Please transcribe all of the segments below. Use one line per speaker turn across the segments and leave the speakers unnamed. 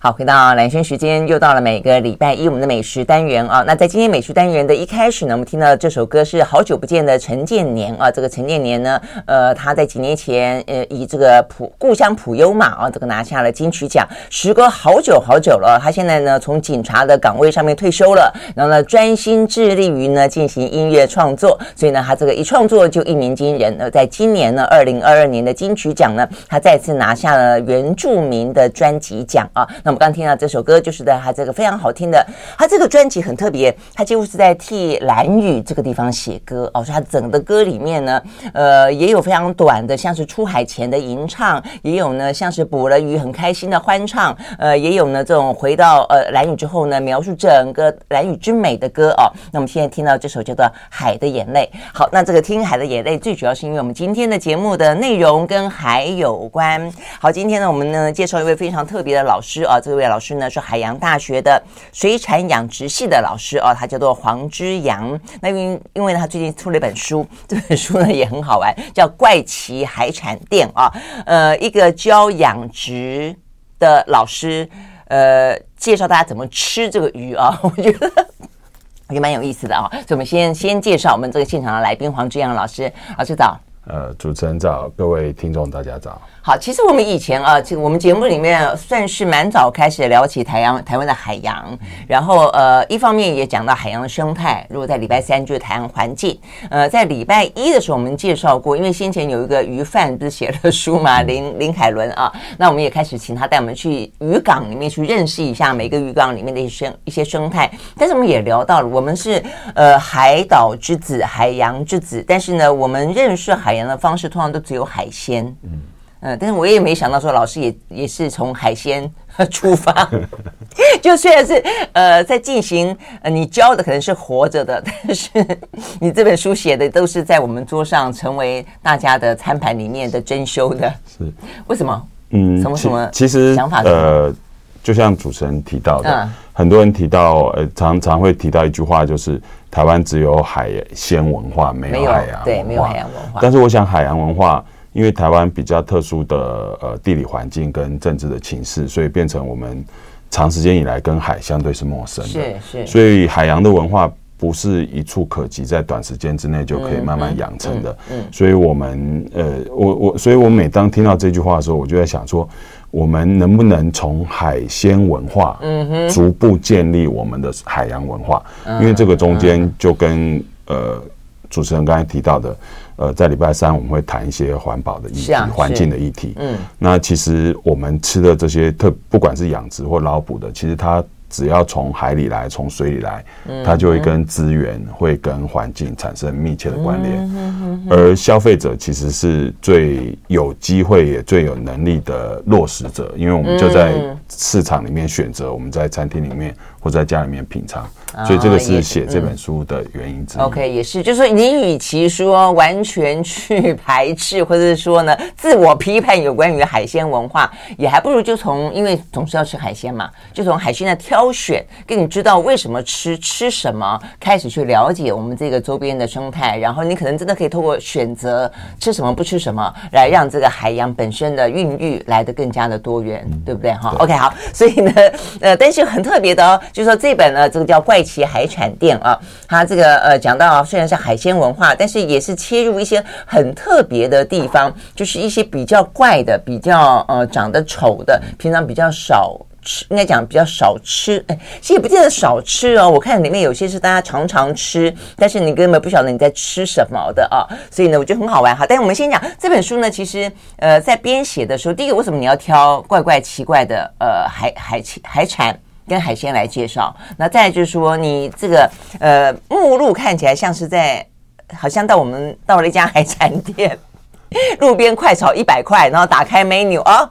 好，回到兰萱时间，又到了每个礼拜一我们的美食单元啊。那在今天美食单元的一开始呢，我们听到这首歌是好久不见的陈建年啊。这个陈建年呢，呃，他在几年前呃以这个普故乡普悠嘛啊，这个拿下了金曲奖。时隔好久好久了，他现在呢从警察的岗位上面退休了，然后呢专心致力于呢进行音乐创作。所以呢，他这个一创作就一鸣惊人。呃，在今年呢，二零二二年的金曲奖呢，他再次拿下了原住民的专辑奖啊。那我们刚听到这首歌，就是在他这个非常好听的，他这个专辑很特别，他几乎是在替蓝屿这个地方写歌哦。所以他整个歌里面呢，呃，也有非常短的，像是出海前的吟唱，也有呢像是捕了鱼很开心的欢唱，呃，也有呢这种回到呃蓝屿之后呢，描述整个蓝屿之美的歌哦。那我们现在听到这首叫做《海的眼泪》。好，那这个听《海的眼泪》，最主要是因为我们今天的节目的内容跟海有关。好，今天呢，我们呢介绍一位非常特别的老师啊，这位老。师呢是海洋大学的水产养殖系的老师哦，他叫做黄之阳。那因因为呢，他最近出了一本书，这本书呢也很好玩，叫《怪奇海产店》啊。呃，一个教养殖的老师，呃，介绍大家怎么吃这个鱼啊，我觉得也蛮有意思的啊。所以，我们先先介绍我们这个现场的来宾黄之阳老师，老师早。
呃，主持人早，各位听众大家早。
好，其实我们以前啊，这个我们节目里面算是蛮早开始聊起台湾台湾的海洋，然后呃，一方面也讲到海洋的生态。如果在礼拜三就是台湾环境，呃，在礼拜一的时候我们介绍过，因为先前有一个鱼贩不是写了书嘛，林林凯伦啊，那我们也开始请他带我们去渔港里面去认识一下每个渔港里面的一些生一些生态。但是我们也聊到了，我们是呃海岛之子，海洋之子，但是呢，我们认识海洋的方式通常都只有海鲜，嗯。嗯，但是我也没想到说老师也也是从海鲜 出发，就虽然是呃在进行呃你教的可能是活着的，但是你这本书写的都是在我们桌上成为大家的餐盘里面的珍馐的，是为什么？嗯，什么什么？
其实想法呃，就像主持人提到的，嗯、很多人提到呃常常会提到一句话，就是台湾只有海鲜文化，没有海洋，
对，没有海洋文化。
但是我想海洋文化。因为台湾比较特殊的呃地理环境跟政治的情势，所以变成我们长时间以来跟海相对是陌生的。是是。所以海洋的文化不是一触可及，在短时间之内就可以慢慢养成的。嗯。所以我们呃，我我，所以我每当听到这句话的时候，我就在想说，我们能不能从海鲜文化，嗯哼，逐步建立我们的海洋文化？因为这个中间就跟呃主持人刚才提到的。呃，在礼拜三我们会谈一些环保的议题、环境的议题。嗯，那其实我们吃的这些特，不管是养殖或捞捕的，其实它只要从海里来，从水里来，它就会跟资源、会跟环境产生密切的关联。而消费者其实是最有机会也最有能力的落实者，因为我们就在市场里面选择，我们在餐厅里面或在家里面品尝。所以这个是写这本书的原因之一。
OK，也是，就是说你与其说完全去排斥，或者是说呢自我批判有关于海鲜文化，也还不如就从，因为总是要吃海鲜嘛，就从海鲜的挑选，跟你知道为什么吃，吃什么，开始去了解我们这个周边的生态，然后你可能真的可以透过选择吃什么不吃什么，来让这个海洋本身的孕育来得更加的多元，嗯、对不对哈？OK，好，所以呢，呃，但是很特别的哦，就说这本呢，这个叫怪。奇海产店啊，它这个呃讲到虽然是海鲜文化，但是也是切入一些很特别的地方，就是一些比较怪的、比较呃长得丑的，平常比较少吃，应该讲比较少吃。哎，其实也不见得少吃哦。我看里面有些是大家常常吃，但是你根本不晓得你在吃什么的啊。所以呢，我觉得很好玩哈。但是我们先讲这本书呢，其实呃在编写的时候，第一个为什么你要挑怪怪奇怪的呃海海海产？跟海鲜来介绍，那再就是说，你这个呃目录看起来像是在，好像到我们到了一家海产店，路边快炒一百块，然后打开 menu 哦，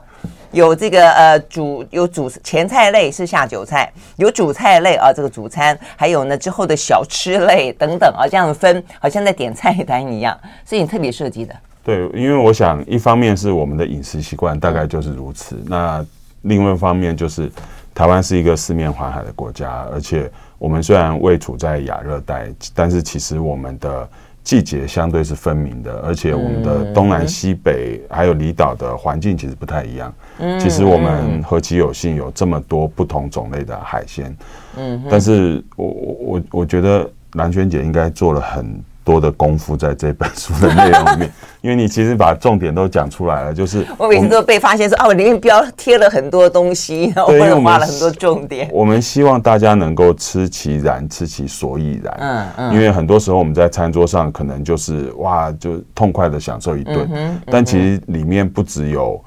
有这个呃主有主前菜类是下酒菜，有主菜类啊这个主餐，还有呢之后的小吃类等等啊这样分，好像在点菜单一样，所以你特别设计的。
对，因为我想一方面是我们的饮食习惯大概就是如此，那另外一方面就是。台湾是一个四面环海的国家，而且我们虽然位处在亚热带，但是其实我们的季节相对是分明的，而且我们的东南西北还有离岛的环境其实不太一样。嗯，其实我们何其有幸有这么多不同种类的海鲜。嗯，但是我我我我觉得蓝轩姐应该做了很多的功夫在这本书的内容里面，因为你其实把重点都讲出来了，就是
我每次都被发现说啊，我里面标贴了很多东西，然后或者画了很多重点。
我们希望大家能够吃其然，吃其所以然。嗯嗯。因为很多时候我们在餐桌上可能就是哇，就痛快的享受一顿，但其实里面不只有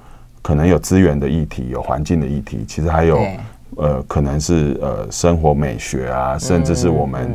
可能有资源的议题，有环境的议题，其实还有呃，可能是呃生活美学啊，甚至是我们。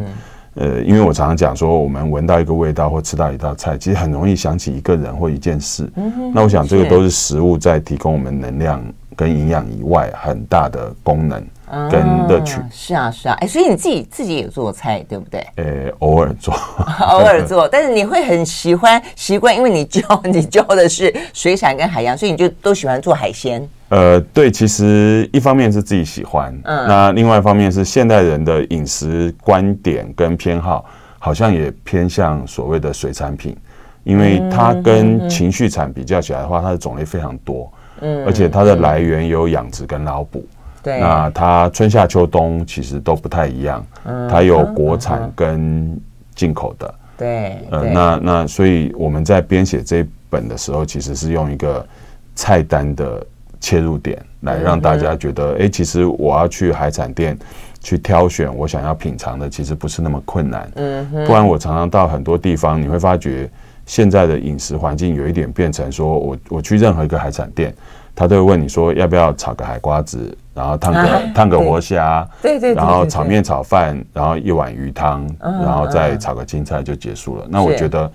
呃，因为我常常讲说，我们闻到一个味道或吃到一道菜，其实很容易想起一个人或一件事。嗯。那我想，这个都是食物在提供我们能量跟营养以外很大的功能跟乐趣。
啊是啊，是啊。哎，所以你自己自己也做菜，对不对？
呃，偶尔做，
偶尔做。但是你会很喜欢习惯，因为你教你教的是水产跟海洋，所以你就都喜欢做海鲜。
呃，对，其实一方面是自己喜欢，嗯，那另外一方面是现代人的饮食观点跟偏好，好像也偏向所谓的水产品，因为它跟情绪产比较起来的话，它的种类非常多，嗯，而且它的来源有养殖跟捞捕，对，那它春夏秋冬其实都不太一样，嗯，它有国产跟进口的，
对，
呃，那那所以我们在编写这一本的时候，其实是用一个菜单的。切入点来让大家觉得，哎、欸，其实我要去海产店去挑选我想要品尝的，其实不是那么困难。嗯，不然我常常到很多地方，你会发觉现在的饮食环境有一点变成说，我我去任何一个海产店，他都会问你说要不要炒个海瓜子，然后烫个烫个活虾，
对对，
然后炒面炒饭，然后一碗鱼汤，然后再炒个青菜就结束了。那我觉得。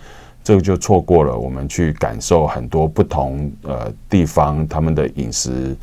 这个就错过了我们去感受很多不同呃地方他们的饮食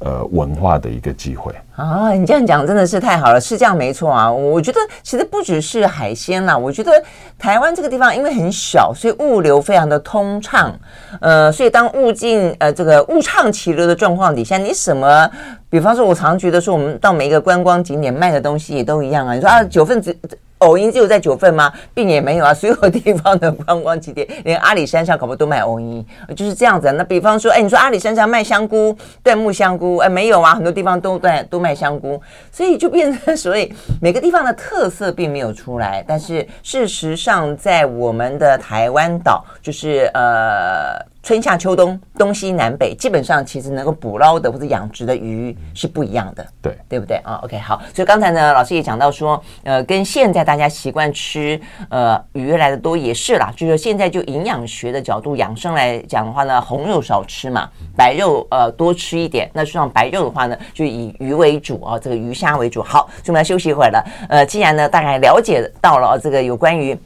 呃文化的一个机会
啊！你这样讲真的是太好了，是这样没错啊！我觉得其实不只是海鲜啦，我觉得台湾这个地方因为很小，所以物流非常的通畅，呃，所以当物尽呃这个物畅其流的状况底下，你什么，比方说，我常觉得说，我们到每一个观光景点卖的东西也都一样啊，你说啊九份子。藕银只有在九份吗？并也没有啊，所有地方的观光景点，连阿里山上可不都卖藕银，就是这样子。那比方说，哎，你说阿里山上卖香菇，椴木香菇，哎，没有啊，很多地方都在都卖香菇，所以就变成所以每个地方的特色并没有出来。但是事实上，在我们的台湾岛，就是呃。春夏秋冬，东西南北，基本上其实能够捕捞的或者养殖的鱼是不一样的，
对
对不对啊？OK，好，所以刚才呢，老师也讲到说，呃，跟现在大家习惯吃呃鱼来的多也是啦，就是现在就营养学的角度养生来讲的话呢，红肉少吃嘛，白肉呃多吃一点。那实际上白肉的话呢，就以鱼为主啊，这个鱼虾为主。好，所以我们来休息一会儿了。呃，既然呢大概了解到了这个有关于。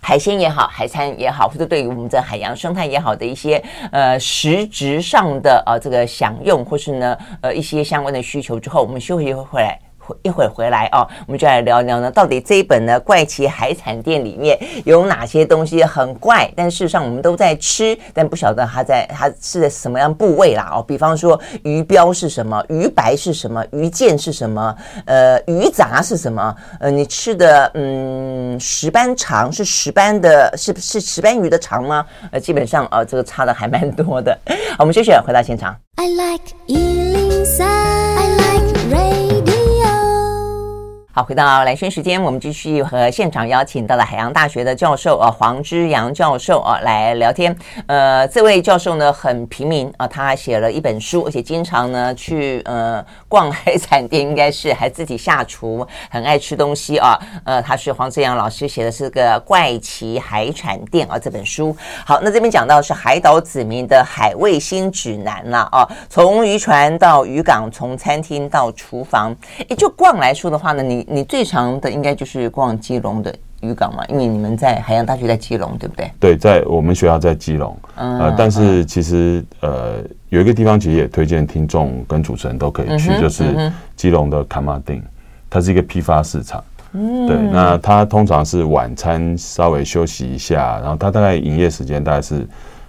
海鲜也好，海餐也好，或者对于我们这海洋生态也好的一些呃实质上的呃这个享用，或是呢呃一些相关的需求之后，我们休息一会回来。一会儿回来哦，我们就来聊聊呢，到底这一本呢《怪奇海产店》里面有哪些东西很怪，但事实上我们都在吃，但不晓得它在它是在什么样部位啦哦。比方说鱼标是什么，鱼白是什么，鱼腱是什么，呃，鱼杂是什么？呃，你吃的嗯石斑肠是石斑的，是是石斑鱼的肠吗？呃，基本上呃这个差的还蛮多的。我们休息，回到现场。I like 回到蓝轩时间，我们继续和现场邀请到了海洋大学的教授啊，黄之阳教授啊来聊天。呃，这位教授呢很平民啊，他写了一本书，而且经常呢去呃逛海产店，应该是还自己下厨，很爱吃东西啊。呃，他是黄之阳老师写的是个怪奇海产店啊这本书。好，那这边讲到是海岛子民的海味新指南了啊，从渔船到渔港，从餐厅到厨房，诶，就逛来说的话呢，你。你最常的应该就是逛基隆的渔港嘛，因为你们在海洋大学在基隆，对不对？
对，在我们学校在基隆，嗯、呃，但是其实呃有一个地方其实也推荐听众跟主持人都可以去，嗯、就是基隆的卡马丁，它是一个批发市场，嗯，对，那它通常是晚餐稍微休息一下，然后它大概营业时间大概是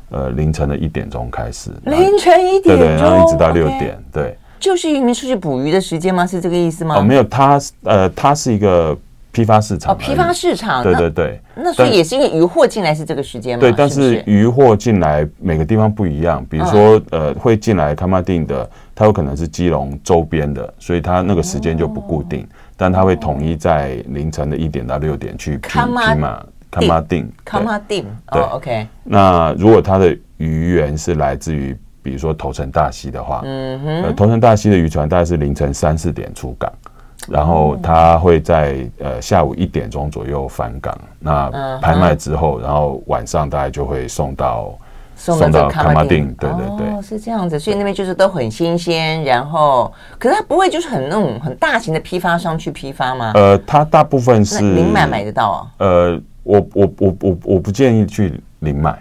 呃凌晨的一点钟开始，
凌晨一点钟，
对对，然后一直到六点.对。
就是渔民出去捕鱼的时间吗？是这个意思吗？
哦，没有，它呃，它是一个批发市场。
哦，批发市场。
对对对。
那所以也是因为渔货进来是这个时间吗？
对，但是渔货进来每个地方不一样，比如说呃，会进来卡马丁的，它有可能是基隆周边的，所以它那个时间就不固定，但它会统一在凌晨的一点到六点去批批码。崁仔顶，
崁仔顶。对，OK。
那如果它的鱼源是来自于，比如说头城大溪的话，嗯哼，呃，头城大溪的渔船大概是凌晨三四点出港，然后它会在呃下午一点钟左右返港，那拍卖之后，然后晚上大概就会送到送到崁仔顶，对对对，
哦，是这样子，所以那边就是都很新鲜，然后可是它不会就是很那种很大型的批发商去批发吗？
呃，它大部分是
零买买得到啊，
呃。我我我我我不建议去零买，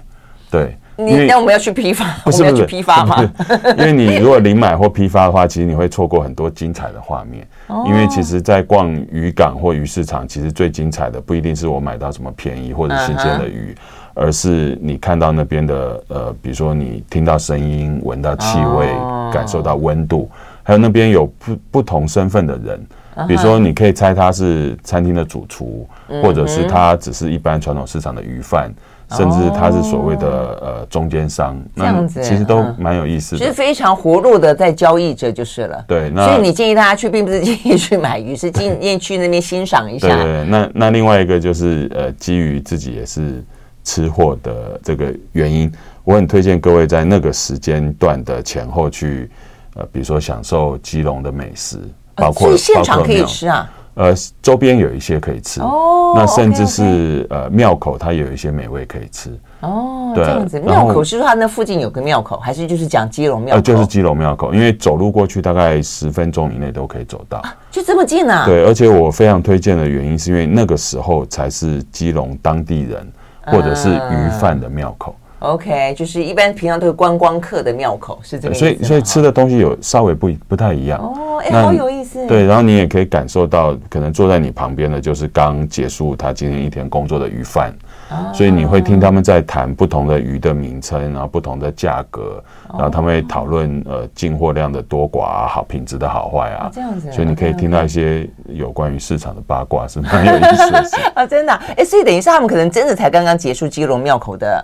对，
你那我们要去批发，不是，我们要去批发吗？
因为你如果零买或批发的话，其实你会错过很多精彩的画面。哦、因为其实，在逛渔港或鱼市场，其实最精彩的不一定是我买到什么便宜或者新鲜的鱼，嗯、而是你看到那边的呃，比如说你听到声音、闻到气味、哦、感受到温度，还有那边有不不同身份的人。比如说，你可以猜他是餐厅的主厨，或者是他只是一般传统市场的鱼贩，甚至他是所谓的呃中间商，这样子其实都蛮有意思的。
其实非常活络的在交易着就是了。
对，
所以你建议大家去，并不是建议去买鱼，是建议去那边欣赏一下。
对对，那那另外一个就是呃，基于自己也是吃货的这个原因，我很推荐各位在那个时间段的前后去，呃，比如说享受基隆的美食。包括
现场可以吃啊，
呃，周边有一些可以吃哦，那甚至是呃庙口，它也有一些美味可以吃
哦。这样子，庙口是说它那附近有个庙口，还是就是讲基隆庙口？
就是基隆庙口，因为走路过去大概十分钟以内都可以走到，
就这么近啊？
对，而且我非常推荐的原因是因为那个时候才是基隆当地人或者是鱼贩的庙口。
OK，就是一般平常都是观光客的庙口，是这个意思。
所以，所以吃的东西有稍微不不太一样。
哦，哎、欸，好有意思。
对，然后你也可以感受到，可能坐在你旁边的就是刚结束他今天一天工作的鱼贩，哦、所以你会听他们在谈不同的鱼的名称，然后不同的价格，然后他们会讨论呃进货量的多寡啊，好品质的好坏啊。
这样子。
所以你可以听到一些有关于市场的八卦，是蛮有意思的。
啊，真的。哎，所以等于是他们可能真的才刚刚结束基隆庙口的。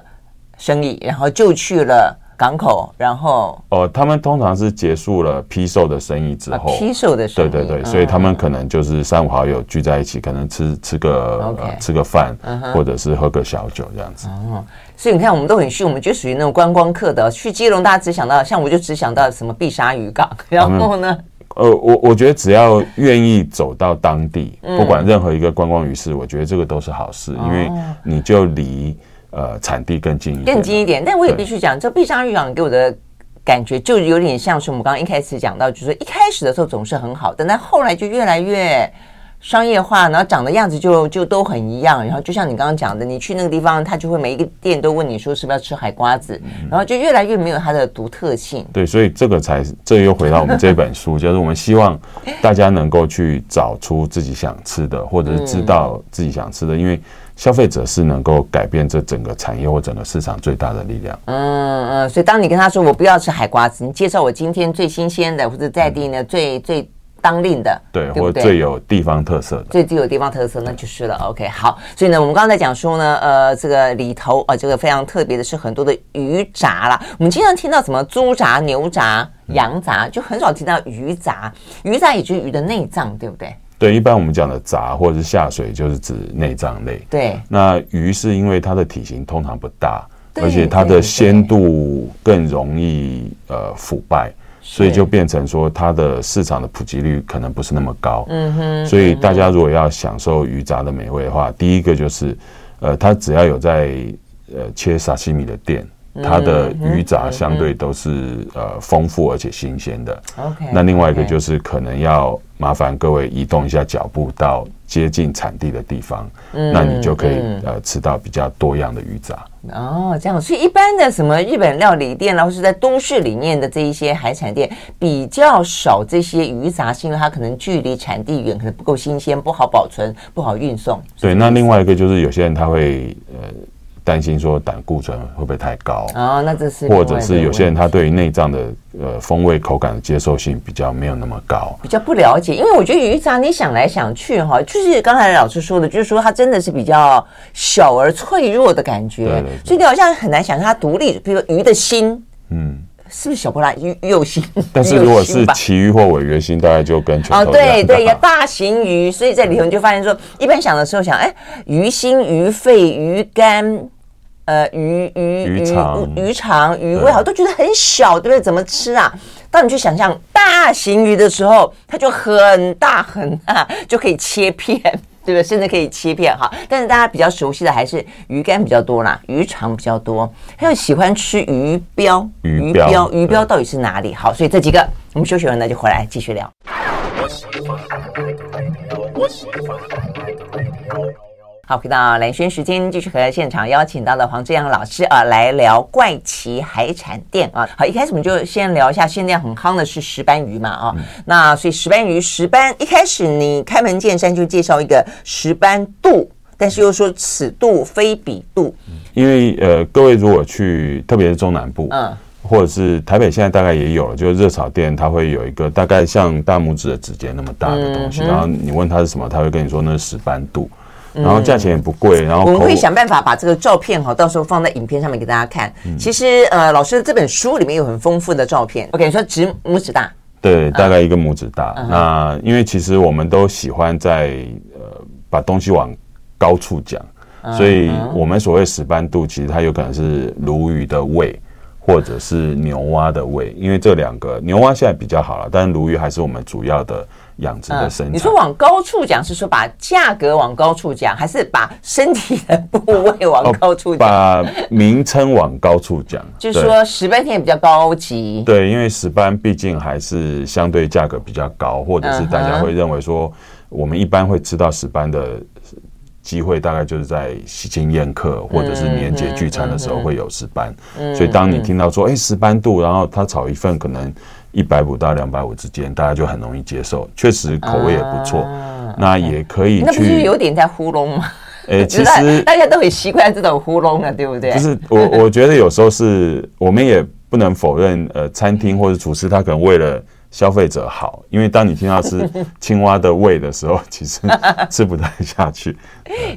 生意，然后就去了港口，然后
哦，他们通常是结束了批售的生意之后，
批售的生意，
对对对，所以他们可能就是三五好友聚在一起，可能吃吃个吃个饭，或者是喝个小酒这样子。
哦，所以你看，我们都很虚，我们就属于那种观光客的。去基隆，大家只想到，像我就只想到什么碧沙渔港，然后呢，
呃，我我觉得只要愿意走到当地，不管任何一个观光鱼市，我觉得这个都是好事，因为你就离。呃，产地更近一点，
更近一点。但我也必须讲，这碧沙渔港给我的感觉就有点像是我们刚刚一开始讲到，就是说一开始的时候总是很好的，但后来就越来越商业化，然后长的样子就就都很一样。然后就像你刚刚讲的，你去那个地方，他就会每一个店都问你说是不是要吃海瓜子，然后就越来越没有它的独特性。
对，所以这个才这又回到我们这本书，就是我们希望大家能够去找出自己想吃的，或者是知道自己想吃的，因为。消费者是能够改变这整个产业或整个市场最大的力量。
嗯嗯，所以当你跟他说我不要吃海瓜子，你介绍我今天最新鲜的或者在地呢、嗯、最最当令的，
对，或者最有地方特色的，
最最有地方特色那就是了。OK，好，所以呢，我们刚才讲说呢，呃，这个里头啊、呃，这个非常特别的是很多的鱼杂啦。我们经常听到什么猪杂、牛杂、羊杂，就很少听到鱼杂。鱼杂也就是鱼的内脏，对不对？
对，一般我们讲的杂或者是下水，就是指内脏类。
对，
那鱼是因为它的体型通常不大，而且它的鲜度更容易呃腐败，所以就变成说它的市场的普及率可能不是那么高。嗯哼。所以大家如果要享受鱼杂的美味的话，第一个就是呃，它只要有在呃切沙西米的店。它的鱼杂相对都是呃丰富而且新鲜的。OK，那另外一个就是可能要麻烦各位移动一下脚步到接近产地的地方，那你就可以呃吃到比较多样的鱼杂。
哦，这样，所以一般的什么日本料理店，然后是在都市里面的这一些海产店比较少这些鱼杂，是因为它可能距离产地远，可能不够新鲜，不好保存，不好运送。
对，那另外一个就是有些人他会呃。担心说胆固醇会不会太高
哦，那这是
或者是有些人他对于内脏的呃风味口感的接受性比较没有那么高，
比较不了解。因为我觉得鱼杂你想来想去哈，就是刚才老师说的，就是说它真的是比较小而脆弱的感觉，对对对，所以你好像很难想象它独立。比如说鱼的心，嗯。是不是小不拉鱼鱼有心？
但是如果是旗鱼或尾鱼心，大概就跟
哦，对 对，要大型鱼，所以在里头你就发现说，一般想的时候想，哎，鱼心、鱼肺、鱼肝，呃，鱼鱼鱼肠、鱼肠、鱼胃，好都觉得很小，对不对？怎么吃啊？当你去想象大型鱼的时候，它就很大很大，就可以切片。对不对？甚至可以切片哈，但是大家比较熟悉的还是鱼干比较多啦，鱼肠比较多，还有喜欢吃鱼标，鱼标，鱼标到底是哪里？好，所以这几个我们休息完呢就回来继续聊。好，回到蓝轩时间，继续和现场邀请到的黄志阳老师啊来聊怪奇海产店啊。好，一开始我们就先聊一下，现在很夯的是石斑鱼嘛啊。嗯、那所以石斑鱼，石斑一开始你开门见山就介绍一个石斑肚，但是又说此肚非彼肚。
因为呃，各位如果去，特别是中南部，嗯，或者是台北，现在大概也有了，就是热炒店，它会有一个大概像大拇指的指尖那么大的东西，嗯、然后你问他是什么，他会跟你说那是石斑肚。然后价钱也不贵，然后
我们会想办法把这个照片哈，到时候放在影片上面给大家看。其实呃，老师的这本书里面有很丰富的照片。我跟你说，指拇指大，
对，大概一个拇指大。那因为其实我们都喜欢在呃把东西往高处讲，所以我们所谓石斑肚，其实它有可能是鲈鱼的胃，或者是牛蛙的胃，因为这两个牛蛙现在比较好了，但是鲈鱼还是我们主要的。养殖的生产、嗯，
你说往高处讲，是说把价格往高处讲，还是把身体的部位往高处讲？
哦、把名称往高处讲，
就是说石斑店比较高级。
对，因为石斑毕竟还是相对价格比较高，或者是大家会认为说，我们一般会吃到石斑的机会，大概就是在喜庆宴客或者是年节聚餐的时候会有石斑。嗯、所以当你听到说，哎，石斑肚，然后他炒一份可能。一百五到两百五之间，大家就很容易接受，确实口味也不错。啊、那也可以去，那不
是有点在糊弄吗？
诶、欸，其实
大家都很习惯这种糊弄了，对不对？
就是我，我觉得有时候是我们也不能否认，呃，餐厅或者厨师他可能为了。消费者好，因为当你听到吃青蛙的胃的时候，其实 吃不太下去。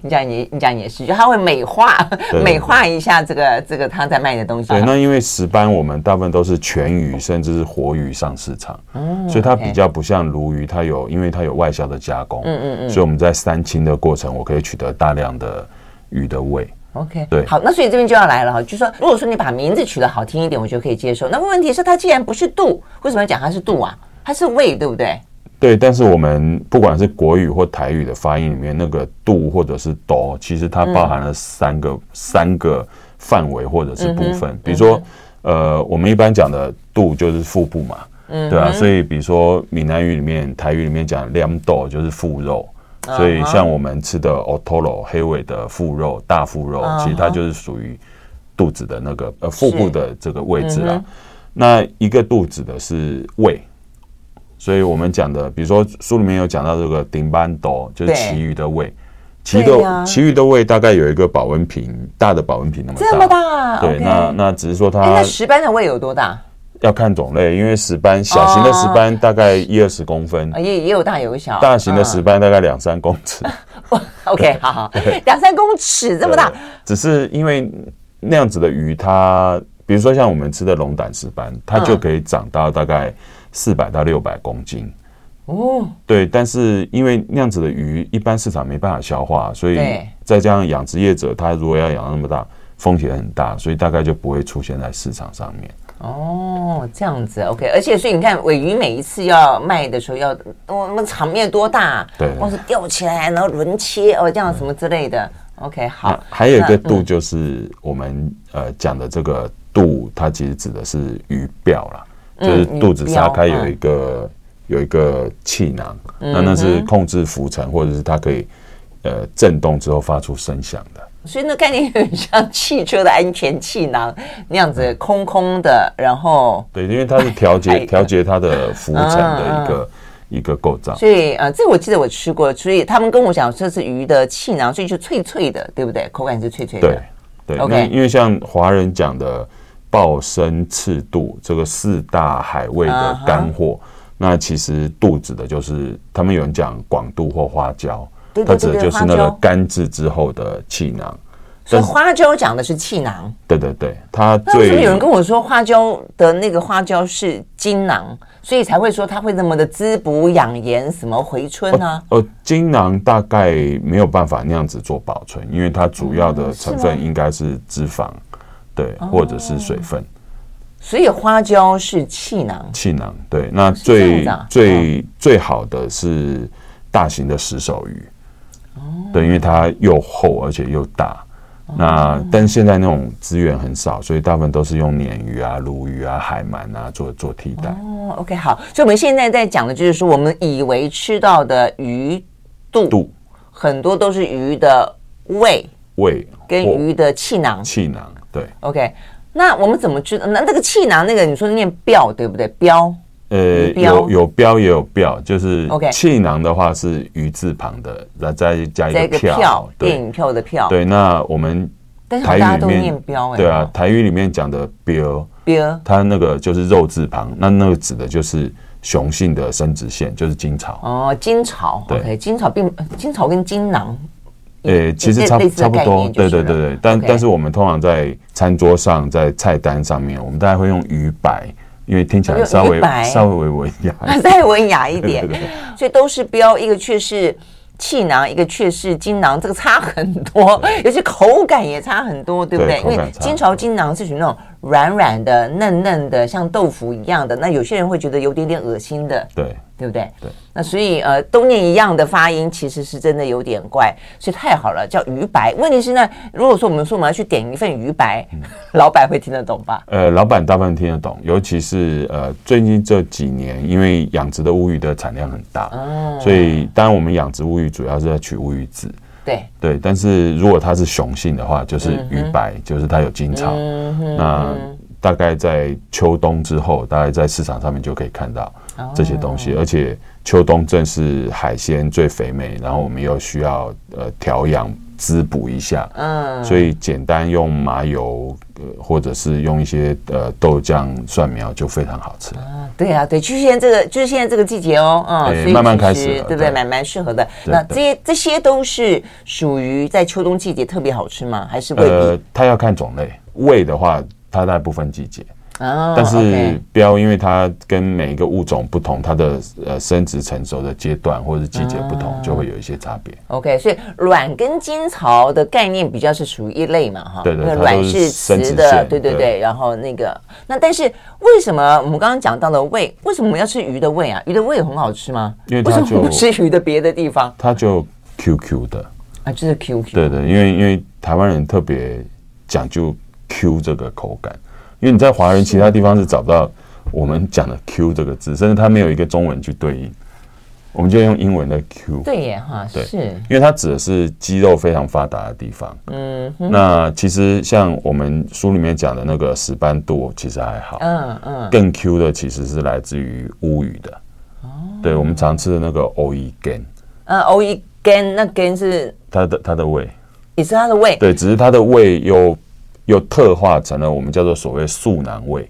你讲你你讲也是，就他会美化美化一下这个这个他在卖的东西。
对，那因为石斑我们大部分都是全鱼甚至是活鱼上市场，所以它比较不像鲈鱼，它有因为它有外销的加工，嗯嗯嗯，所以我们在三清的过程，我可以取得大量的鱼的胃。
OK，对，好，那所以这边就要来了哈，就是说，如果说你把名字取得好听一点，我就可以接受。那问题是，它既然不是度，为什么要讲它是度啊？它是胃，对不对？
对，但是我们不管是国语或台语的发音里面，那个度或者是哆，其实它包含了三个、嗯、三个范围或者是部分。嗯、比如说，嗯、呃，我们一般讲的度就是腹部嘛，嗯，对啊。所以比如说闽南语里面、台语里面讲两斗就是腹肉。所以，像我们吃的 otoro 黑尾的腹肉、大腹肉，其实它就是属于肚子的那个呃腹部的这个位置啦。那一个肚子的是胃，所以我们讲的，比如说书里面有讲到这个顶斑斗，就是其余的胃，其余的其余的胃大概有一个保温瓶，大的保温瓶那么大，
这么大。
对，那那只是说它。
那石斑的胃有多大？
要看种类，因为石斑小型的石斑大概一二十公分，
也也有大有小。
大型的石斑大概两三公尺。
OK，好好，两三公尺这么大。
只是因为那样子的鱼，它比如说像我们吃的龙胆石斑，它就可以长到大概四百到六百公斤。哦，对，但是因为那样子的鱼，一般市场没办法消化，所以再加上养殖业者，他如果要养那么大，风险很大，所以大概就不会出现在市场上面。
哦，这样子，OK，而且所以你看，尾鱼每一次要卖的时候要，我、哦、那场面多大？
对，
光是吊起来，然后轮切哦，这样什么之类的，OK，好。
还有一个度就是我们呃讲的这个度，它其实指的是鱼鳔啦，就是肚子撒开有一个有一个气囊，那那是控制浮沉或者是它可以呃震动之后发出声响的。
所以那概念有点像汽车的安全气囊那样子，空空的，然后
对，因为它是调节 调节它的浮沉的一个、嗯、一个构造。
所以呃，这我记得我吃过，所以他们跟我讲这是鱼的气囊，所以就脆脆的，对不对？口感是脆脆的。
对对，Okay. 那因为像华人讲的鲍参赤肚这个四大海味的干货，uh. 那其实肚子的就是他们有人讲广肚或花椒，它指的就是那个干制之后的气囊。
所以花椒讲的是气囊，
对对对，它最
为什么有人跟我说花椒的那个花椒是精囊，所以才会说它会那么的滋补养颜，什么回春呢？
呃，精囊大概没有办法那样子做保存，因为它主要的成分应该是脂肪，对，或者是水分。
所以花椒是气囊，
气囊对。那最最最好的是大型的石手鱼，哦，对，因为它又厚而且又大。那但现在那种资源很少，所以大部分都是用鲶鱼啊、鲈鱼啊、海鳗啊做做替代。
哦，OK，好，所以我们现在在讲的就是说，我们以为吃到的鱼肚，肚很多都是鱼的胃，
胃
跟鱼的气囊，
气囊对。
OK，那我们怎么知道？那那个气囊，那个你说念鳔对不对？鰾。
呃，有有标也有票，就是气囊的话是鱼字旁的，然后再加一个票，
电影票的票。
对，那我们台语里面对啊，台语里面讲的标标，它那个就是肉字旁，那那个指的就是雄性的生殖腺，就是精巢。
哦，精巢，OK，精巢并精巢跟精囊，
呃，其实差差不多，对对对对，但但是我们通常在餐桌上，在菜单上面，我们大概会用鱼白。因为听起来稍微稍微文雅，
稍微文雅一点，所以都是标，一个却是气囊，一个却是金囊，这个差很多，尤其口感也差很多，对不对？因为金巢金囊是属于那种软软的、嫩嫩的，像豆腐一样的，那有些人会觉得有点点恶心的，
对。
对不对？对，那所以呃，都念一样的发音，其实是真的有点怪，所以太好了，叫鱼白。问题是呢，如果说我们说我们要去点一份鱼白，嗯、老板会听得懂吧？
呃，老板大部分听得懂，尤其是呃最近这几年，因为养殖的乌鱼的产量很大，嗯、所以当然我们养殖乌鱼主要是在取乌鱼子，
对
对。但是如果它是雄性的话，就是鱼白，嗯、就是它有金巢。嗯、哼那大概在秋冬之后，大概在市场上面就可以看到。这些东西，而且秋冬正是海鲜最肥美，然后我们又需要呃调养滋补一下，嗯，所以简单用麻油呃或者是用一些呃豆浆蒜苗就非常好吃。
啊，对啊，对，就是现在这个就是现在这个季节哦，嗯，所以
慢慢开始，
对不对？蛮蛮适合的。那这些这些都是属于在秋冬季节特别好吃吗？还是未必？呃，
它要看种类，胃的话，它大部分季节。但是标，因为它跟每一个物种不同，它的呃生殖成熟的阶段或者是季节不同，就会有一些差别。
OK，所以卵跟精巢的概念比较是属于一类嘛，哈。
对对，
卵是雌的，对对对。然后那个，那但是为什么我们刚刚讲到的胃，为什么我们要吃鱼的胃啊？鱼的胃很好吃吗？
因为什么
不吃鱼的别的地方，
它就 Q Q 的
啊，就是 Q Q。
对对，因为因为台湾人特别讲究 Q 这个口感。因为你在华人其他地方是找不到我们讲的 Q 这个字，甚至它没有一个中文去对应，我们就用英文的 Q。
对耶，哈，对，是，
因为它指的是肌肉非常发达的地方。嗯哼，那其实像我们书里面讲的那个石斑肚，其实还好。嗯嗯，更 Q 的其实是来自于乌鱼的。哦，对，我们常吃的那个欧伊根。
嗯，欧伊根那根是
它的它的胃，
也是它的胃。
对，只是它的胃又。又特化成了我们叫做所谓素囊胃，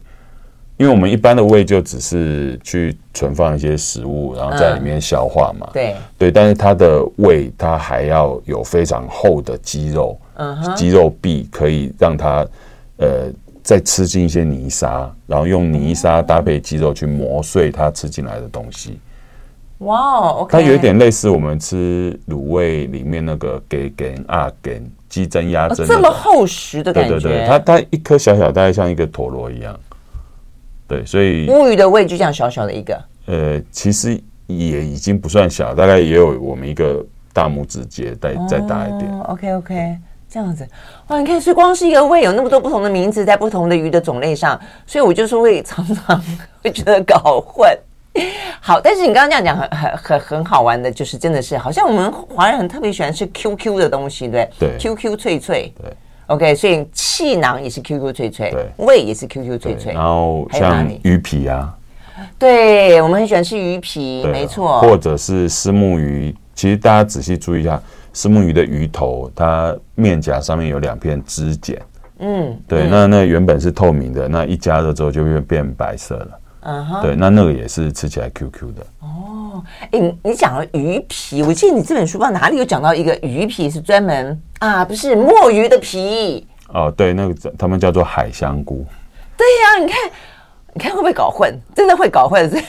因为我们一般的胃就只是去存放一些食物，然后在里面消化嘛。对对，但是它的胃它还要有非常厚的肌肉，嗯肌肉壁可以让它呃再吃进一些泥沙，然后用泥沙搭配肌肉去磨碎它吃进来的东西。哇哦，它有一点类似我们吃卤味里面那个给给啊给。鸡胗、鸭胗，
这么厚实的感觉。
对对对，它它一颗小小，大概像一个陀螺一样。对，所以
乌鱼的胃就这样小小的一个。
呃，其实也已经不算小，大概也有我们一个大拇指节再再大一点。
OK OK，这样子哇，你看，所以光是一个胃有那么多不同的名字，在不同的鱼的种类上，所以我就是会常常 会觉得搞混。好，但是你刚刚这样讲很很很很好玩的，就是真的是好像我们华人很特别喜欢吃 QQ 的东西，对
对
，QQ 脆脆，
对
，OK，所以气囊也是 QQ 脆脆，对，胃也是 QQ 脆脆，
然后像鱼皮啊，
对，我们很喜欢吃鱼皮，没错，
或者是虱目鱼。其实大家仔细注意一下，虱目鱼的鱼头，它面颊上面有两片脂茧。嗯，对，嗯、那那原本是透明的，那一加热之后就会变白色了。嗯哼，对，那那个也是吃起来 Q Q 的。
哦，哎，你讲了鱼皮，我记得你这本书不知道哪里有讲到一个鱼皮是专门啊，不是墨鱼的皮。
哦，对，那个他们叫做海香菇。
对呀、啊，你看，你看会不会搞混？真的会搞混。所以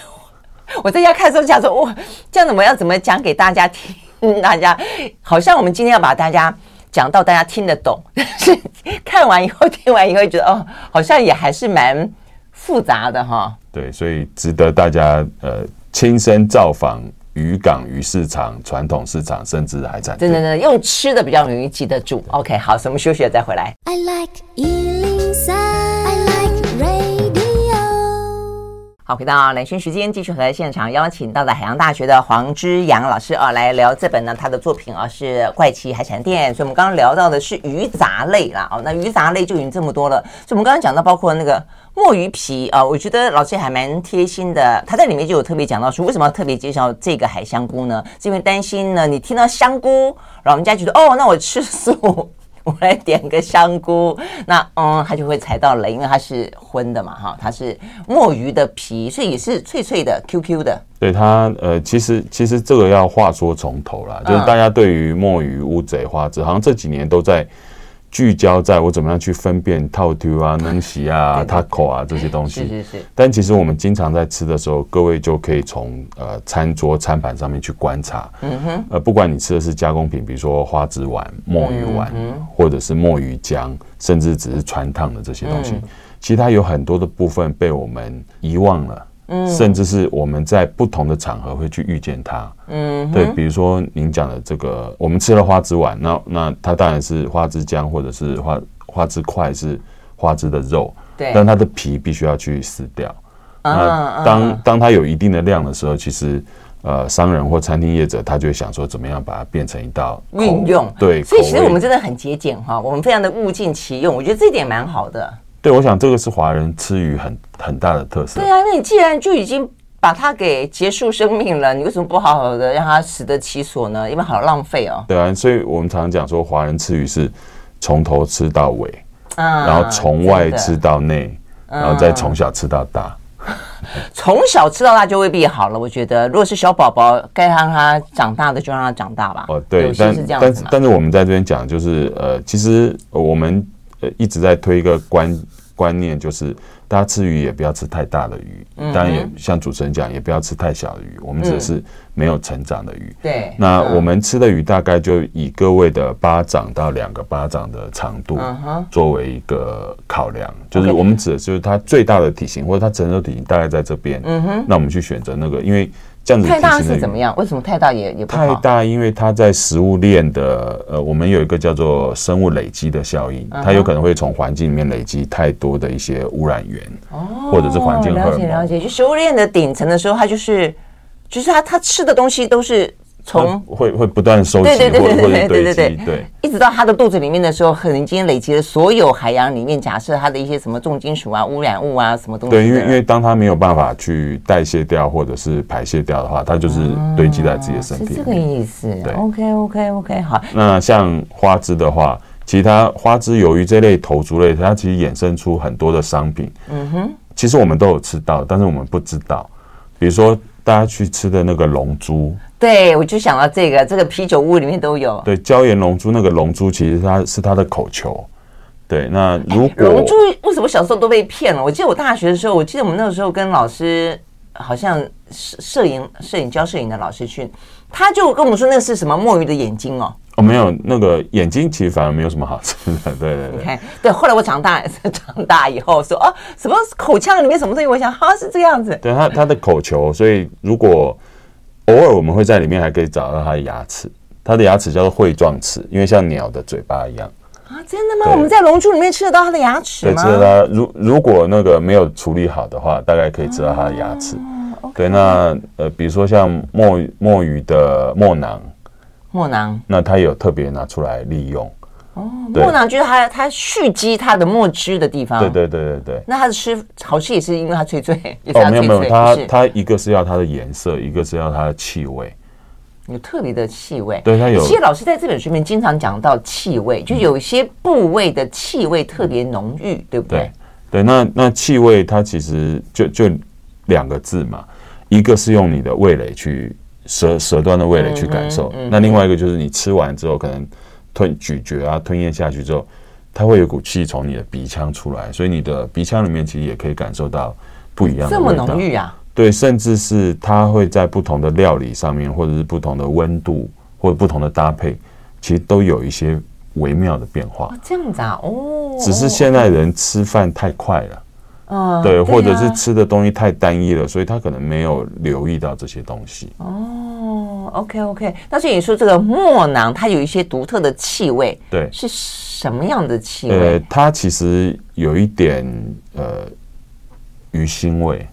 我在家看的时候想说，哇，这样子我们要怎么讲给大家听？大家好像我们今天要把大家讲到大家听得懂，但 是看完以后听完以后觉得哦，好像也还是蛮复杂的哈。
对，所以值得大家呃亲身造访渔港、渔市场、传统市场，甚至海产。
真的呢，用吃的比较容易记得住。OK，好，什么休息了再回来。I like 103, I like radio 好，回到兰萱时间，继续和现场邀请到了海洋大学的黄之阳老师啊，来聊这本呢，他的作品啊是《怪奇海产店》。所以，我们刚刚聊到的是鱼杂类啦，哦，那鱼杂类就已经这么多了。所以，我们刚刚讲到，包括那个墨鱼皮啊，我觉得老师还蛮贴心的。他在里面就有特别讲到说，为什么要特别介绍这个海香菇呢？是因为担心呢，你听到香菇，老人家觉得哦，那我吃素。我来点个香菇，那嗯，他就会踩到雷，因为它是荤的嘛，哈，它是墨鱼的皮，所以也是脆脆的、Q Q 的。
对它，呃，其实其实这个要话说从头啦，就是大家对于墨鱼、乌贼、花枝，好像这几年都在。聚焦在我怎么样去分辨套 Q 啊、能洗啊、塔口啊这些东西。是是是。但其实我们经常在吃的时候，各位就可以从呃餐桌餐盘上面去观察。嗯哼。呃，不管你吃的是加工品，比如说花枝丸、墨鱼丸，或者是墨鱼浆，甚至只是汆烫的这些东西，其实它有很多的部分被我们遗忘了。甚至是我们在不同的场合会去遇见它。嗯，对，比如说您讲的这个，我们吃了花枝丸，那那它当然是花枝浆或者是花花枝块是花枝的肉，对，但它的皮必须要去撕掉。那当当它有一定的量的时候，其实呃，商人或餐厅业者他就会想说，怎么样把它变成一道
运用？
对，
所以其实我们真的很节俭哈，我们非常的物尽其用，我觉得这一点蛮好的。
对，我想这个是华人吃鱼很很大的特色。
对啊，那你既然就已经把它给结束生命了，你为什么不好好的让它死得其所呢？因为好浪费哦。
对啊，所以我们常常讲说，华人吃鱼是从头吃到尾，嗯，然后从外吃到内，然后再从小吃到大。
从小吃到大就未必好了，我觉得，如果是小宝宝，该让他长大的就让他长大吧。
哦，对，但是但是我们在这边讲，就是呃，其实我们。呃，一直在推一个观观念，就是大家吃鱼也不要吃太大的鱼，嗯、当然也像主持人讲，也不要吃太小的鱼。我们指的是没有成长的鱼。对、嗯，那我们吃的鱼大概就以各位的巴掌到两个巴掌的长度作为一个考量，嗯、就是我们指的就是它最大的体型或者它成熟体型大概在这边。嗯哼，那我们去选择那个，因为。这样子
太大是怎么样？为什么太大也也不好？
太大，因为它在食物链的呃，我们有一个叫做生物累积的效应，它有可能会从环境里面累积太多的一些污染源，哦，或者是环境
了解了解。就食物链的顶层的时候，它就是就是它它吃的东西都是。从
会会不断收集，
对对对对对对对对，一直到它的肚子里面的时候，可能已经累积了所有海洋里面假设它的一些什么重金属啊、污染物啊什么东西。
对，因为因为当它没有办法去代谢掉或者是排泄掉的话，它就是堆积在自己的身体。
是这个意思。对，OK OK OK，好。
那像花枝的话，其他花枝由于这类头足类，它其实衍生出很多的商品。嗯哼，其实我们都有吃到，但是我们不知道，比如说大家去吃的那个龙珠。
对，我就想到这个，这个啤酒屋里面都有。
对，椒盐龙珠那个龙珠其实它是它的口球。对，那如果
龙珠为什么小时候都被骗了？我记得我大学的时候，我记得我们那个时候跟老师好像摄摄影摄影教摄影的老师去，他就跟我们说那个是什么墨鱼的眼睛哦。
哦，没有，那个眼睛其实反而没有什么好吃的。对 对对，你看，
对，后来我长大 长大以后说哦，什么口腔里面什么东西？我想好像是这样子。
对，它它的口球，所以如果。偶尔我们会在里面还可以找到它的牙齿，它的牙齿叫做喙状齿，因为像鸟的嘴巴一样
啊，真的吗？我们在龙珠里面吃得到它的牙齿吗？
对，吃得到。如如果那个没有处理好的话，大概可以吃到它的牙齿。哦、对，那呃，比如说像墨墨鱼的墨囊，
墨囊，
那它有特别拿出来利用。
哦，墨囊就是它它蓄积它的墨汁的地方。
对对对对对。
那它的吃好吃也是因为它脆脆。
哦，没有没有，它它一个是要它的颜色，一个是要它的气味。
有特别的气味。
对，它有。
其实老师在这本书里面经常讲到气味，就有一些部位的气味特别浓郁，嗯、对不对？
对，对那那气味它其实就就两个字嘛，一个是用你的味蕾去舌舌端的味蕾去感受，嗯嗯嗯、那另外一个就是你吃完之后可能吞咀嚼啊吞咽下去之后，它会有股气从你的鼻腔出来，所以你的鼻腔里面其实也可以感受到不一样的味道。这么浓郁啊！对，甚至是它会在不同的料理上面，或者是不同的温度，或者不同的搭配，其实都有一些微妙的变化。
哦、这样子啊，哦，
只是现在人吃饭太快了，
嗯，
对，或者是吃的东西太单一了，所以他可能没有留意到这些东西。
哦，OK OK，那所以你说这个墨囊它有一些独特的气味，
对，
是什么样的气味？
呃，它其实有一点呃鱼腥味。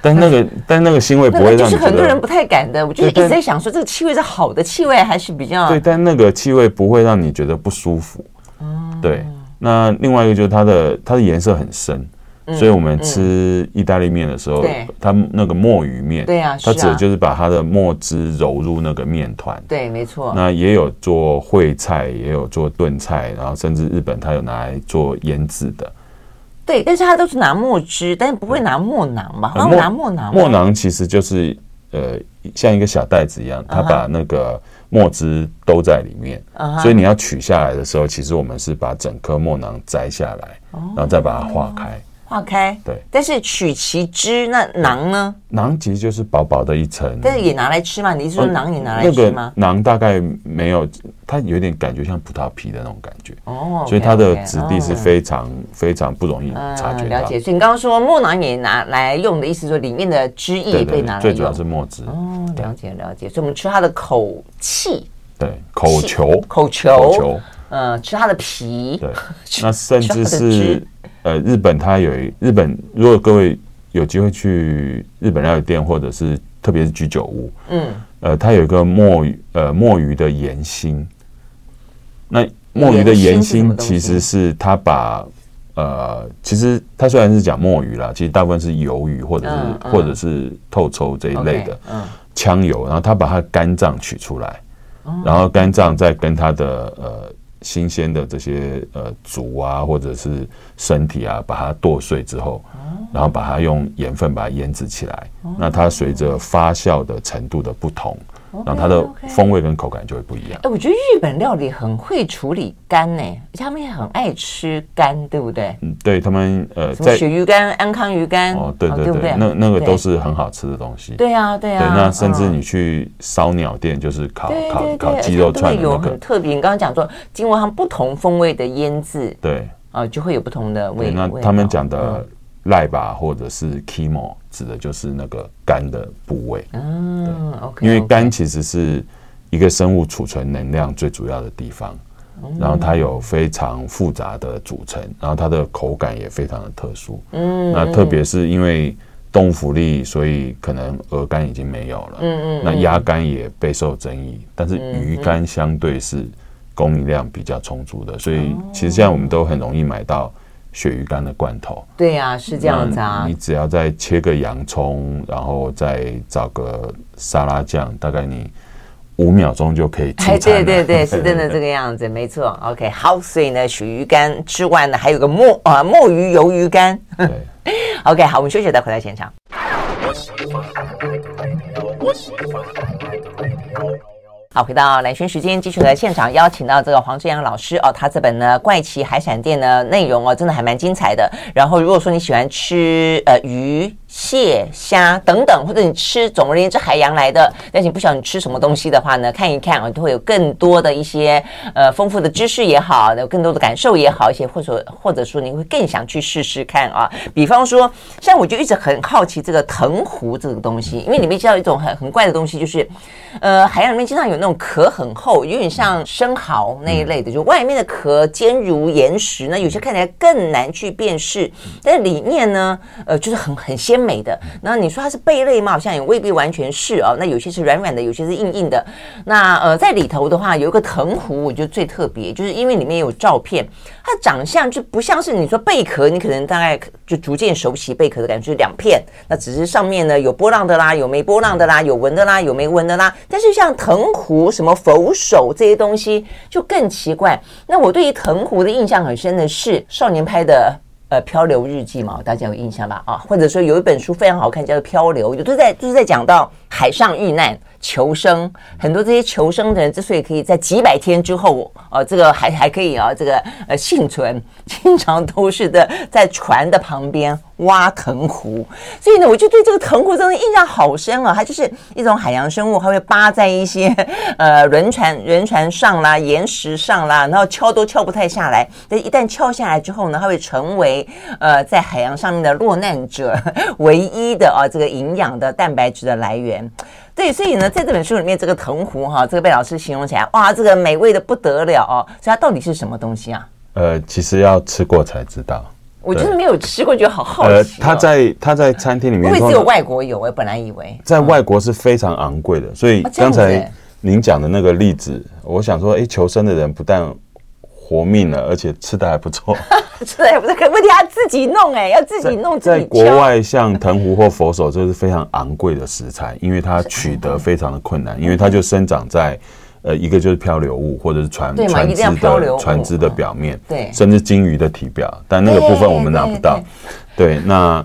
但那个，嗯、但那个腥味不会让你
就是很多人不太敢的。我就是一直在想说，这个气味是好的气味还是比较
对？但那个气味不会让你觉得不舒服。嗯，对。那另外一个就是它的它的颜色很深，嗯、所以我们吃意大利面的时候，嗯、它那个墨鱼面，
对啊，
它指的就是把它的墨汁揉入那个面团。
对，没错。
那也有做烩菜，也有做炖菜，然后甚至日本它有拿来做腌制的。
对，但是它都是拿墨汁，但是不会拿墨囊吧？然后拿墨囊，
墨囊其实就是呃，像一个小袋子一样，它把那个墨汁兜在里面，所以你要取下来的时候，其实我们是把整颗墨囊摘下来，然后再把它化开。
化开，
对，
但是取其汁，那囊呢？
囊其实就是薄薄的一层，
但是也拿来吃嘛？你是说囊也拿来吃吗？
囊大概没有，它有点感觉像葡萄皮的那种感觉。哦，所以它的质地是非常非常不容易察觉到。
了解，所以你刚刚说墨囊也拿来用的意思，说里面的汁液被拿来用，
最主要是墨汁。
哦。了解了解，所以我们吃它的口气，
对，口球，
口球，嗯，吃它的皮，
对，那甚至是。呃，日本它有一日本，如果各位有机会去日本料理店，或者是特别是居酒屋，嗯，呃，它有一个墨鱼，呃，墨鱼的盐心。那墨鱼的盐心其实是它把呃，其实它虽然是讲墨鱼啦，其实大部分是鱿鱼或者是、嗯嗯、或者是透抽这一类的，嗯，枪油，然后它把它肝脏取出来，嗯、然后肝脏再跟它的呃。新鲜的这些呃竹啊，或者是身体啊，把它剁碎之后，然后把它用盐分把它腌制起来，那它随着发酵的程度的不同。然后它的风味跟口感就会不一样。哎，
我觉得日本料理很会处理肝呢，而且他们也很爱吃肝，对不对？
嗯，对他们呃，
什么鳕鱼肝、安康鱼肝
哦，对对对，那那个都是很好吃的东西。
对啊，对啊。
对，那甚至你去烧鸟店，就是烤烤烤鸡肉串，
有很特别。你刚刚讲说，经过他们不同风味的腌制，
对
啊，就会有不同的味。
那他们讲的。赖吧，或者是 chemo 指的就是那个肝的部位。
嗯，OK。
因为肝其实是一个生物储存能量最主要的地方，然后它有非常复杂的组成，然后它的口感也非常的特殊。嗯，那特别是因为动物福利，所以可能鹅肝已经没有了。嗯嗯。那鸭肝也备受争议，但是鱼肝相对是供应量比较充足的，所以其实现在我们都很容易买到。鳕鱼干的罐头，
对呀、啊，是这样子啊。
你只要再切个洋葱，然后再找个沙拉酱，大概你五秒钟就可以出餐了。
对对对，是真的这个样子，没错。OK，好，所以呢，鳕鱼干之外呢，还有个墨啊墨鱼鱿鱼干。对，OK，好，我们休息再回来现场。好，回到蓝轩时间，继续来现场邀请到这个黄志阳老师哦，他这本呢《怪奇海产店》的内容哦，真的还蛮精彩的。然后如果说你喜欢吃呃鱼。蟹、虾等等，或者你吃，总而言之海洋来的，但是你不晓得你吃什么东西的话呢？看一看啊，都会有更多的一些呃丰富的知识也好，有更多的感受也好一些，或者或者说你会更想去试试看啊。比方说，像我就一直很好奇这个藤壶这个东西，因为里面知道一种很很怪的东西，就是呃海洋里面经常有那那种壳很厚，有点像生蚝那一类的，就外面的壳坚如岩石，那有些看起来更难去辨识，但是里面呢，呃，就是很很鲜美的。那你说它是贝类吗？好像也未必完全是哦。那有些是软软的，有些是硬硬的。那呃，在里头的话，有一个藤壶，我觉得最特别，就是因为里面有照片，它长相就不像是你说贝壳，你可能大概就逐渐熟悉贝壳的感觉，就是两片，那只是上面呢有波浪的啦，有没波浪的啦，有纹的啦，有没纹的啦。但是像藤壶、什么佛手这些东西就更奇怪。那我对于藤壶的印象很深的是少年拍的呃《漂流日记》嘛，大家有印象吧？啊，或者说有一本书非常好看，叫做《漂流》，就都在就是在讲到海上遇难。求生，很多这些求生的人之所以可以在几百天之后，呃，这个 还还可以啊，这个呃幸存，经常都是的在船的旁边挖藤壶。所以呢，我就对这个藤壶真的印象好深啊！它就是一种海洋生物，它会扒在一些 呃轮船轮船上啦、岩石上啦，然后敲都敲不太下来。但一旦敲下来之后呢，它会成为呃在海洋上面的落难者 唯一的啊这个营养的蛋白质的来源。对，所以呢，在这本书里面，这个藤壶哈，这个被老师形容起来，哇，这个美味的不得了哦。所以它到底是什么东西啊？
呃，其实要吃过才知道。
我就是没有吃过，觉得好好奇，哦。呃，
他在他在餐厅里面，
因为只有外国有，我本来以为
在外国是非常昂贵的。所以刚才您讲的那个例子，我想说，哎，求生的人不但活命了，而且吃的还不错。
吃的还不错，可问题他自己弄哎，要自己弄
在。在国外，像藤壶或佛手，这是非常昂贵的食材，因为它取得非常的困难，因为它就生长在呃一个就是漂流物或者是船船只的船只的表面，对，甚至鲸鱼的体表，但那个部分我们拿不到。对，那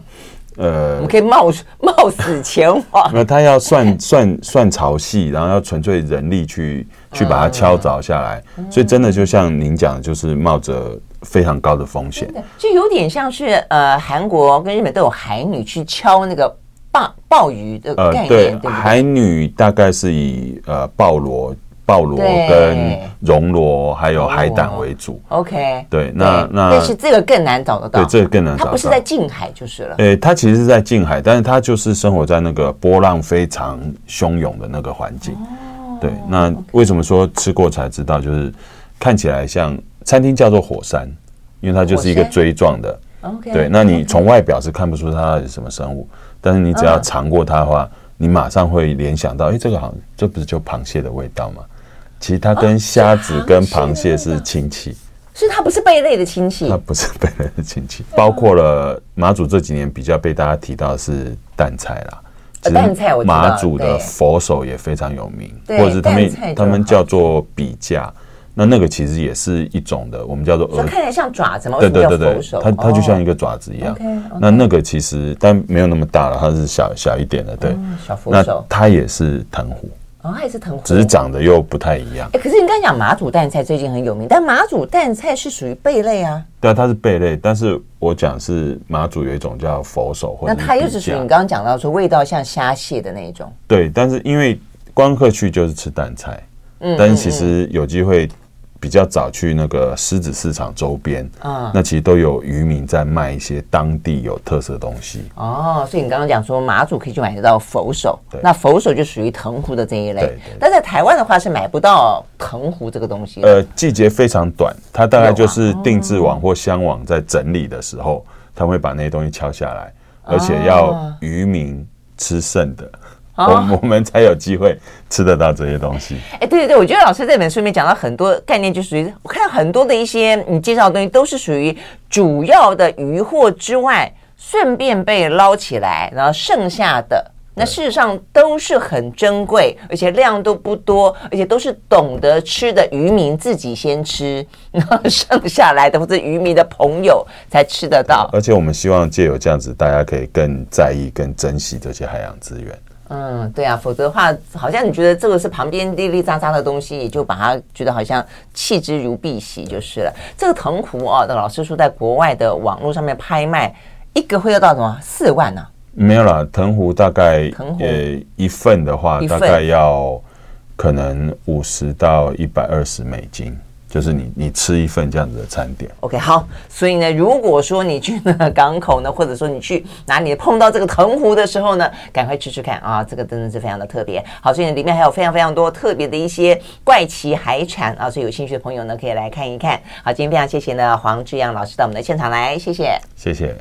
呃，
我们可以冒 冒死前往。
那他要算算算潮汐，然后要纯粹人力去去把它敲凿下来，所以真的就像您讲的，就是冒着。非常高的风险，
就有点像是呃，韩国跟日本都有海女去敲那个鲍鲍鱼的概念，呃、对，对不对？
海女大概是以呃鲍螺、鲍螺跟绒螺还有海胆为主。OK，对，那那
但是这个更难找得到，
对，这个更难找到。
它不是在近海就是了。
诶，它其实是在近海，但是它就是生活在那个波浪非常汹涌的那个环境。哦、对，那为什么说吃过才知道？就是看起来像。餐厅叫做火山，因为它就是一个锥状的。对，那你从外表是看不出它是什么生物，但是你只要尝过它的话，你马上会联想到，哎，这个好像这不是就螃蟹的味道吗？其实它跟虾子跟螃蟹是亲戚，
所以它不是贝类的亲戚，
它不是贝类的亲戚。包括了马祖这几年比较被大家提到的是淡菜啦，
淡菜我
马祖的佛手也非常有名，或者是他们他们叫做比价。那那个其实也是一种的，我们叫做
鹅，看起来像爪子吗？
对对对对，它它就像一个爪子一样。那那个其实但没有那么大了，它是小小一点的，对。
小佛手。
那它也是藤壶，
哦，它也是藤壶，
只是长得又不太一样。
哎，可是你刚才讲马祖蛋菜最近很有名，但马祖蛋菜是属于贝类啊。
对啊，它是贝类，但是我讲是马祖有一种叫佛手，或者
那它又是属于你刚刚讲到说味道像虾蟹的那一种。
对，但是因为光客去就是吃蛋菜，嗯，但是其实有机会。比较早去那个狮子市场周边啊，那其实都有渔民在卖一些当地有特色的东西
哦。所以你刚刚讲说马祖可以去买得到佛手，那佛手就属于藤壶的这一类。但在台湾的话是买不到藤壶这个东西。
呃，季节非常短，它大概就是定制网或箱网在整理的时候，他会把那些东西敲下来，而且要渔民吃剩的。我 我们才有机会吃得到这些东西。
哎，对对对，我觉得老师这本书里面讲到很多概念，就属于我看到很多的一些你介绍的东西，都是属于主要的渔获之外，顺便被捞起来，然后剩下的那事实上都是很珍贵，而且量都不多，而且都是懂得吃的渔民自己先吃，然后剩下来的或者渔民的朋友才吃得到。
而且我们希望借由这样子，大家可以更在意、更珍惜这些海洋资源。
嗯，对啊，否则的话，好像你觉得这个是旁边粒粒杂杂的东西，也就把它觉得好像弃之如敝屣就是了。这个藤壶啊，的老师说在国外的网络上面拍卖，一个会要到什么四万呢？啊？
没有啦，藤壶大概藤壶呃一份的话，大概要可能五十到一百二十美金。就是你你吃一份这样子的餐点。
OK，好，所以呢，如果说你去那个港口呢，或者说你去哪里碰到这个藤壶的时候呢，赶快吃吃看啊，这个真的是非常的特别。好，所以里面还有非常非常多特别的一些怪奇海产啊，所以有兴趣的朋友呢，可以来看一看。好，今天非常谢谢呢黄志阳老师到我们的现场来，谢谢，
谢谢。